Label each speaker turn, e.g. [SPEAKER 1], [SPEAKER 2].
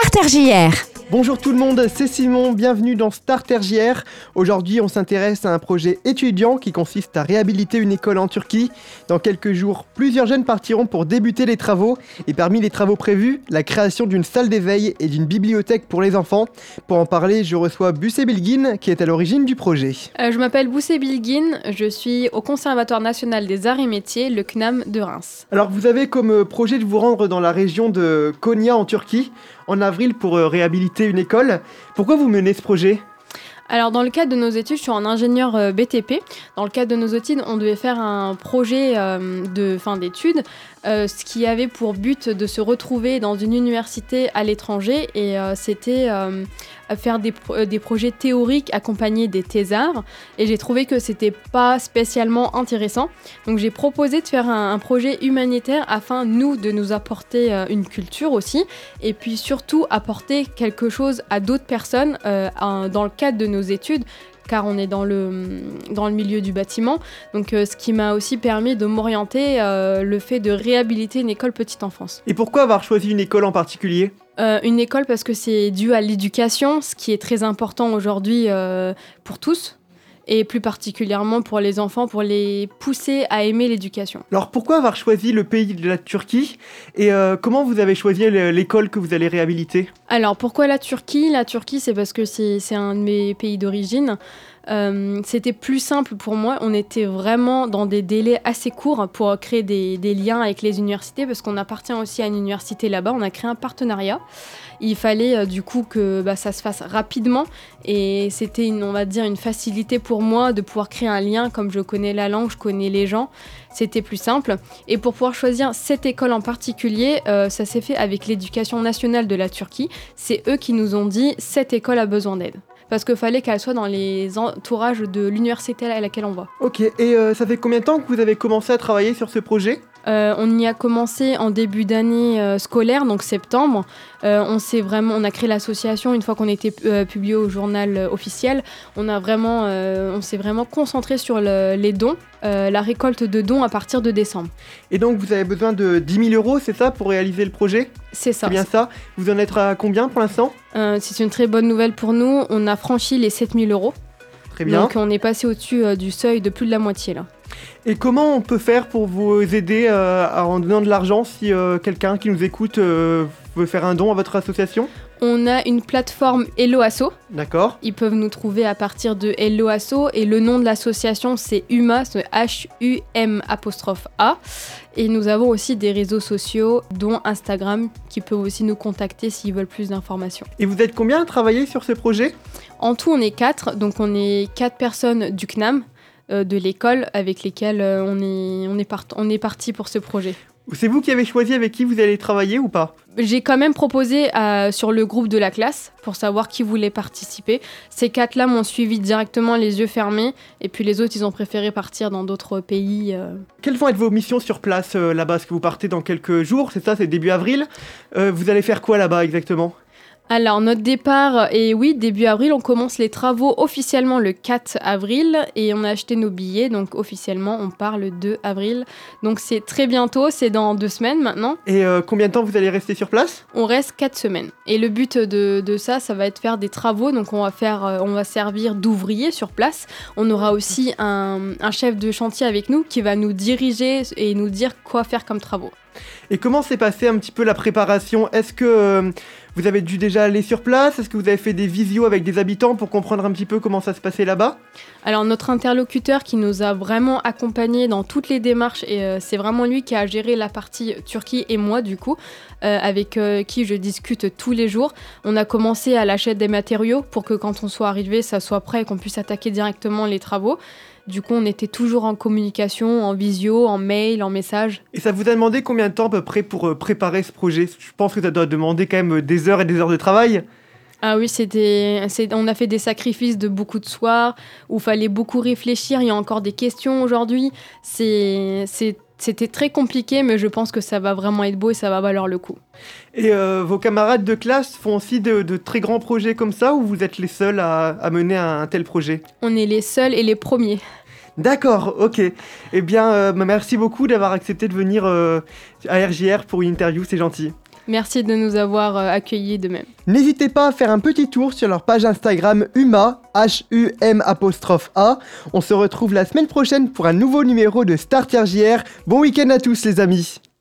[SPEAKER 1] Starter JR.
[SPEAKER 2] Bonjour tout le monde, c'est Simon, bienvenue dans Starter JR. Aujourd'hui, on s'intéresse à un projet étudiant qui consiste à réhabiliter une école en Turquie. Dans quelques jours, plusieurs jeunes partiront pour débuter les travaux. Et parmi les travaux prévus, la création d'une salle d'éveil et d'une bibliothèque pour les enfants. Pour en parler, je reçois Bussé Bilgin, qui est à l'origine du projet.
[SPEAKER 3] Euh, je m'appelle Boussé Bilgin, je suis au Conservatoire national des arts et métiers, le CNAM de Reims.
[SPEAKER 2] Alors, vous avez comme projet de vous rendre dans la région de Konya en Turquie en avril pour euh, une école. Pourquoi vous menez ce projet?
[SPEAKER 3] Alors dans le cadre de nos études, je suis en ingénieur euh, BTP. Dans le cadre de nos études, on devait faire un projet euh, de fin d'études, ce qui avait pour but de se retrouver dans une université à l'étranger et c'était faire des, euh, des, projets théoriques accompagnés des thésards et j'ai trouvé que c'était pas spécialement intéressant. Donc j'ai proposé de faire un, projet humanitaire afin nous de nous apporter euh, une culture aussi et puis surtout apporter quelque chose à d'autres personnes euh, dans le cadre de nos études car on est dans le, dans le milieu du bâtiment. Donc ce qui m'a aussi permis de m'orienter le fait de réhabiliter une école petite enfance.
[SPEAKER 2] Et pourquoi avoir choisi une école en particulier?
[SPEAKER 3] Euh, une école parce que c'est dû à l'éducation, ce qui est très important aujourd'hui euh, pour tous et plus particulièrement pour les enfants, pour les pousser à aimer l'éducation.
[SPEAKER 2] Alors pourquoi avoir choisi le pays de la Turquie et euh, comment vous avez choisi l'école que vous allez réhabiliter?
[SPEAKER 3] Alors pourquoi la Turquie? La Turquie c'est parce que c'est un de mes pays d'origine. Euh, c'était plus simple pour moi. On était vraiment dans des délais assez courts pour créer des, liens avec les universités parce qu'on appartient aussi à une université là-bas. On a créé un partenariat. Il fallait euh, du coup que bah, ça se fasse rapidement et c'était, on va dire, une facilité pour moi de pouvoir créer un lien. Comme je connais la langue, je connais les gens, c'était plus simple. Et pour pouvoir choisir cette école en particulier, euh, ça s'est fait avec l'éducation nationale de la Turquie. C'est eux qui nous ont dit cette école a besoin d'aide parce qu'il fallait qu'elle soit dans les entourages de l'université à laquelle on va.
[SPEAKER 2] Ok, et euh, ça fait combien de temps que vous avez commencé à travailler sur ce projet?
[SPEAKER 3] Euh, on y a commencé en début d'année euh, scolaire, donc septembre. on s'est vraiment, on a créé l'association une fois qu'on était publié au journal officiel. On a vraiment, on s'est vraiment concentré sur les dons, la récolte de dons à partir de décembre.
[SPEAKER 2] Et donc vous avez besoin de 10 000 euros, c'est ça, pour réaliser le projet?
[SPEAKER 3] C'est ça.
[SPEAKER 2] C'est bien ça. Vous en êtes à combien pour l'instant?
[SPEAKER 3] C'est une très bonne nouvelle pour nous. On a franchi les 7 000 euros.
[SPEAKER 2] Très bien.
[SPEAKER 3] Donc on est passé au-dessus du seuil de plus de la moitié là.
[SPEAKER 2] Et comment on peut faire pour vous aider euh, en donnant de l'argent si euh, quelqu'un qui nous écoute euh, veut faire un don à votre association?
[SPEAKER 3] On a une plateforme Hello Asso.
[SPEAKER 2] D'accord.
[SPEAKER 3] Ils peuvent nous trouver à partir de Hello Asso et le nom de l'association c'est UMA, c'est H-U-M apostrophe A. Et nous avons aussi des réseaux sociaux, dont Instagram, qui peuvent aussi nous contacter s'ils veulent plus d'informations.
[SPEAKER 2] Et vous êtes combien à travailler sur ce projet?
[SPEAKER 3] En tout, on est quatre, donc on est quatre personnes du CNAM. Euh, de l'école avec lesquels euh, on est, on, est on est parti pour ce projet.
[SPEAKER 2] C'est vous qui avez choisi avec qui vous allez travailler ou pas?
[SPEAKER 3] J'ai quand même proposé euh, sur le groupe de la classe pour savoir qui voulait participer. Ces quatre-là m'ont suivi directement les yeux fermés et puis les autres, ils ont préféré partir dans d'autres pays.
[SPEAKER 2] Quelles vont être vos missions sur place là-bas? Est-ce que vous partez dans quelques jours? C'est ça, c'est début avril. vous allez faire quoi là-bas exactement?
[SPEAKER 3] Alors, notre départ est oui, début avril. On commence les travaux officiellement le 4 avril et on a acheté nos billets. Donc, officiellement, on part le 2 avril. Donc, c'est très bientôt, c'est dans deux semaines maintenant.
[SPEAKER 2] Et euh, combien de temps vous allez rester sur place?
[SPEAKER 3] On reste quatre semaines. Et le but de, ça, ça va être faire des travaux. Donc, on va, faire, euh, on va servir d'ouvrier sur place. On aura aussi un, un chef de chantier avec nous qui va nous diriger et nous dire quoi faire comme travaux.
[SPEAKER 2] Et comment s'est passée un petit peu la préparation? Est-ce que euh, vous avez dû déjà aller sur place Est-ce que vous avez fait des visios avec des habitants pour comprendre un petit peu comment ça se passait là-bas?
[SPEAKER 3] Alors notre interlocuteur qui nous a vraiment accompagnés dans toutes les démarches, et euh, c'est vraiment lui qui a géré la partie Turquie et moi du coup, euh, avec qui je discute tous les jours. On a commencé à l'achat des matériaux pour que quand on soit arrivé, ça soit prêt et qu'on puisse attaquer directement les travaux. Du coup, on était toujours en communication, en visio, en mail, en message.
[SPEAKER 2] Et ça vous a demandé combien de temps à peu près pour euh, préparer ce projet? Je pense que ça doit demander quand même euh, des heures et des heures de travail.
[SPEAKER 3] Ah oui, c'était, on a fait des sacrifices de beaucoup de soirs où il fallait beaucoup réfléchir. Il y a encore des questions aujourd'hui. C'est, c'était très compliqué, mais je pense que ça va vraiment être beau et ça va valoir le coup.
[SPEAKER 2] Et euh, vos camarades de classe font aussi de, très grands projets comme ça ou vous êtes les seuls à, à mener un, tel projet?
[SPEAKER 3] On est les seuls et les premiers.
[SPEAKER 2] D'accord, ok. Eh bien, euh, merci beaucoup d'avoir accepté de venir euh, à RJR pour une interview, c'est gentil.
[SPEAKER 3] Merci de nous avoir accueillis de même.
[SPEAKER 2] N'hésitez pas à faire un petit tour sur leur page Instagram Huma, H-U-M apostrophe A. On se retrouve la semaine prochaine pour un nouveau numéro de Starter JR. Bon week-end à tous les amis